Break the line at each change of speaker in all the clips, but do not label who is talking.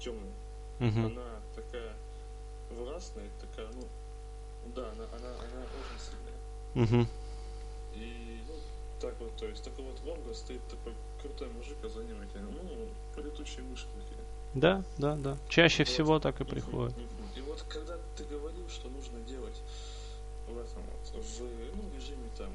темная.
Мгм.
Она такая властная, такая, ну, да, она, она, она очень сильная.
Мгм.
И, ну, так вот, то есть, такой вот углу стоит такой крутой мужик, а за ним эти, ну, летучие мышки такие.
Да, да, да. Чаще
Вот.
всего так и приходит.
мгм. И вот когда ты говорил, что нужно делать в этом вот, в ну, режиме там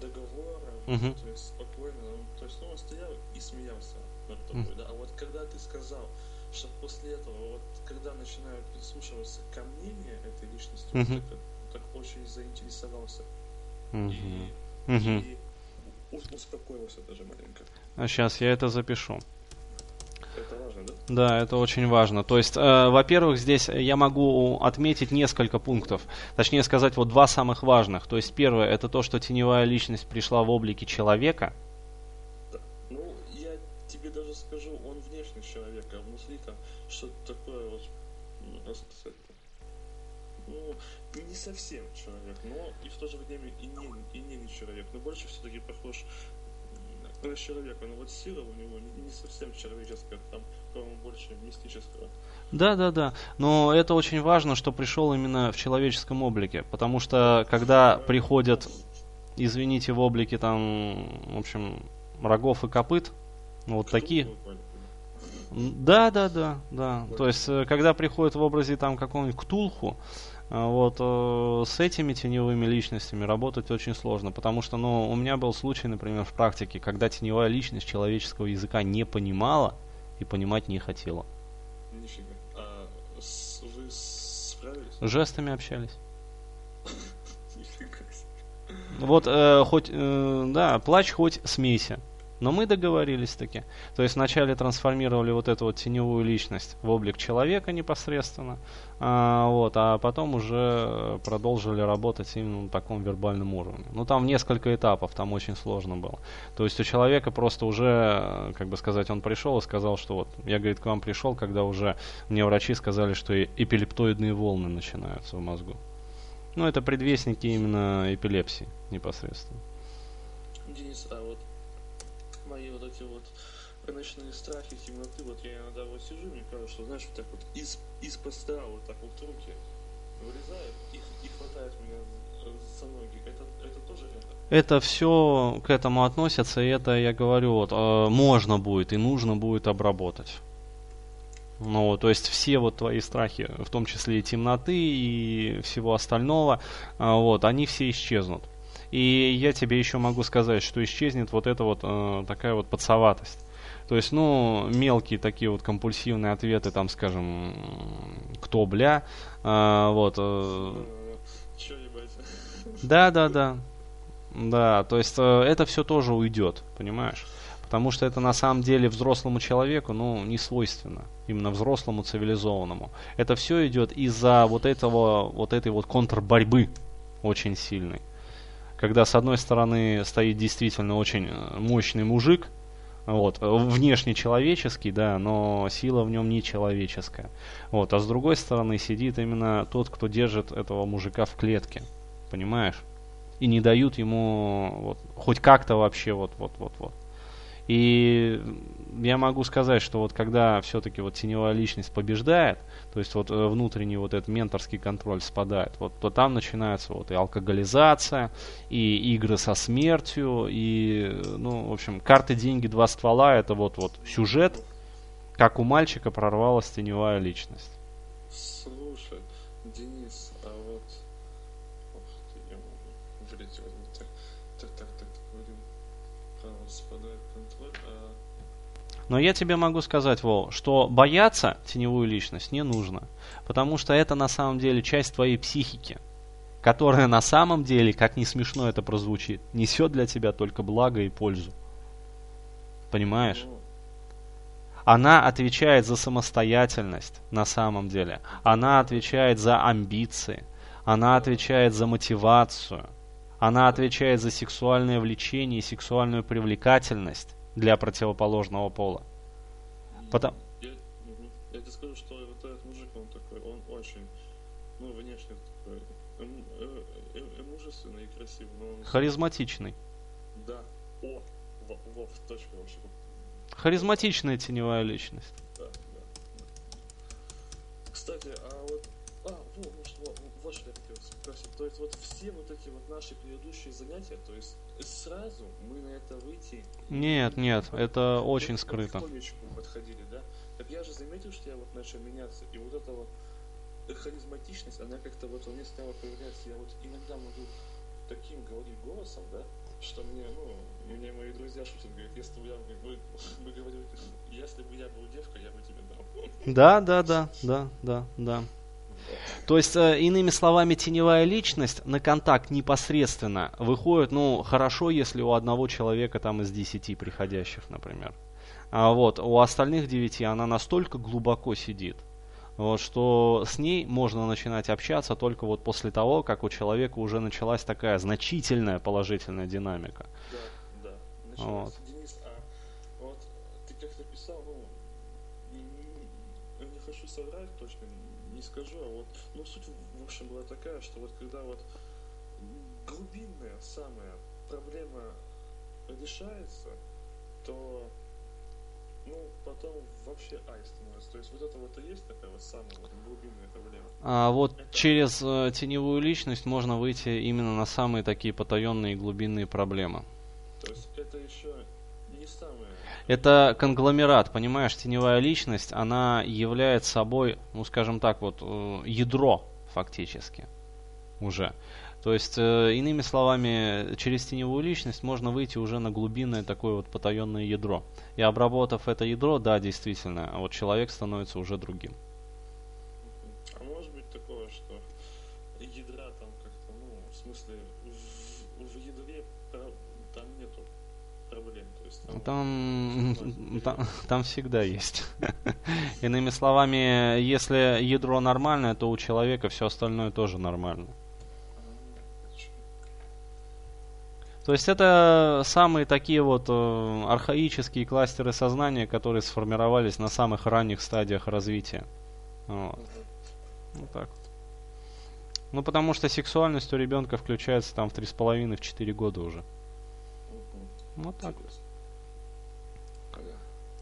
договора,
Мгм.
то есть спокойно, ну, то есть ну, он стоял и смеялся над тобой, да. А вот когда ты сказал, что после этого, вот когда начинают прислушиваться ко мнению этой личности,
Мгм.
так, так очень заинтересовался
Мгм.
и,
Мгм.
и успокоился даже маленько.
А сейчас я это запишу.
Это важно, да?
Да, это очень важно. То есть, э, во-первых, здесь я могу отметить несколько пунктов. Точнее сказать, вот два самых важных. То есть, первое, это то, что теневая личность пришла в облике человека.
Да. Ну, тебе даже скажу, он внешний человек, а внутри там что-то такое вот, ну, сказать, ну, не совсем человек, но и в то же время и не, и не, не человек, но больше все-таки похож на человека, но вот сила у него не, не совсем человеческая, там, по-моему, больше мистического.
Да, да, да. Но это очень важно, что пришел именно в человеческом облике. Потому что, когда приходят, извините, в облике там, в общем, рогов и копыт, ну, вот такие, Да, да, да, да. То есть, э, когда приходит в образе там какого-нибудь Ктулху, э, вот э, с этими теневыми личностями работать очень сложно, потому что, ну, у меня был случай, например, в практике, когда теневая личность человеческого языка не понимала и понимать не хотела.
Нифига. А с- вы справились?
Жестами общались. Вот э, хоть, э, да, плачь хоть смейся. Но мы договорились таки. То есть вначале трансформировали вот эту вот теневую личность в облик человека непосредственно, а, вот, а потом уже продолжили работать именно на таком вербальном уровне. Ну там несколько этапов, там очень сложно было. То есть у человека просто уже, как бы сказать, он пришел и сказал, что вот, я, говорит, к вам пришел, когда уже мне врачи сказали, что эпилептоидные волны начинаются в мозгу. Ну, это предвестники именно эпилепсии непосредственно.
Денис, а вот мои вот эти вот ночные страхи, темноты, вот я иногда вот сижу, мне кажется, что, знаешь, вот так вот из, из постела вот так вот руки вылезают и, и хватают меня за- ноги. Это, это тоже это?
Это все к этому относится, и это, я говорю, вот, э, можно будет и нужно будет обработать. Ну, то есть все вот твои страхи, в том числе и темноты, и всего остального, а, вот, они все исчезнут. И я тебе еще могу сказать, что исчезнет вот эта вот э, такая вот подсоватость. То есть, ну, мелкие такие вот компульсивные ответы, там, скажем, кто бля, а, вот, э, да, да, да. Да, то есть э, это все тоже уйдет, понимаешь? Потому что это на самом деле взрослому человеку, ну, не свойственно. Именно взрослому цивилизованному. Это все идет из-за вот этого, вот этой вот контрборьбы очень сильной. Когда с одной стороны стоит действительно очень э, мощный мужик, вот, э, внешне человеческий, да, но сила в нем не человеческая. Вот, а с другой стороны сидит именно тот, кто держит этого мужика в клетке. Понимаешь? И не дают ему вот, хоть как-то вообще вот, вот, вот, вот. И я могу сказать, что вот когда все-таки вот теневая личность побеждает, то есть вот э, внутренний вот этот менторский контроль спадает, вот то там начинается вот и алкоголизация, и игры со смертью, и, ну, в общем, карты, деньги, два ствола, это вот вот сюжет, как у мальчика прорвалась теневая личность.
Слушай, Денис, а вот... Ох ты, я вылетел. Так, так, так, так, так, говорил. Право спадает контроль, а...
Но я тебе могу сказать, Вол, что бояться теневую личность не нужно. Потому что это на самом деле часть твоей психики, которая на самом деле, как не смешно это прозвучит, несет для тебя только благо и пользу. Понимаешь? Она отвечает за самостоятельность на самом деле. Она отвечает за амбиции. Она отвечает за мотивацию. Она отвечает за сексуальное влечение и сексуальную привлекательность для противоположного пола. Потом-
Я, я тебе скажу, что вот этот мужик, он такой, он очень, ну, внешне такой, эм- э- э- э- мужественный и красивый, но он...
Харизматичный.
Да. О, во, во, в точку вообще.
Харизматичная теневая личность.
Да, да. Кстати, а вот... вот, вот что я хотел спросить. То есть вот все вот эти вот наши предыдущие занятия, то есть сразу мы на это выйти...
Нет, нет, это
вот-
очень скрыто.
подходили, да? Так я же заметил, что я вот начал меняться, и вот эта вот харизматичность, она как-то вот во мне стала появляться. Я вот иногда могу таким говорить голосом, да, что мне, ну, мне мои друзья шутят, говорят, если бы я, мы, мы говорили, если бы я был девкой, я бы тебе дал.
Да, да, да, да, да, да. То есть, э, иными словами, теневая личность на контакт непосредственно выходит, ну, хорошо, если у одного человека там из десяти приходящих, например. А вот у остальных девяти она настолько глубоко сидит, вот, что с ней можно начинать общаться только вот после того, как у человека уже началась такая значительная положительная динамика.
Да, да. Началось. Денис, скажу, а вот, ну, суть, в общем, была такая, что вот когда вот глубинная самая проблема решается, то, ну, потом вообще ай становится. То есть вот это вот и есть такая вот самая вот глубинная проблема.
А вот через э, теневую личность можно выйти именно на самые такие потаенные глубинные проблемы.
То есть это еще не самое...
Это конгломерат, понимаешь, теневая личность, она является собой, ну скажем так, вот э, ядро фактически уже. То есть, э, иными словами, через теневую личность можно выйти уже на глубинное такое вот потаенное ядро. И обработав это ядро, да, действительно, вот человек становится уже другим.
А может быть такое, что ядра там как-то, ну, в смысле, в, в ядре там нету проблем. То есть там,
Там,
всё
там,
нормально.
там всегда есть. Иными словами, если ядро нормальное, то у человека все остальное тоже нормально. То есть это самые такие вот э, архаические кластеры сознания, которые сформировались на самых ранних стадиях развития. Вот. Вот так вот. Ну, потому что сексуальность у ребенка включается там в 3,5-4 года уже.
Мгм.
Вот так.
Интересно. Понятно.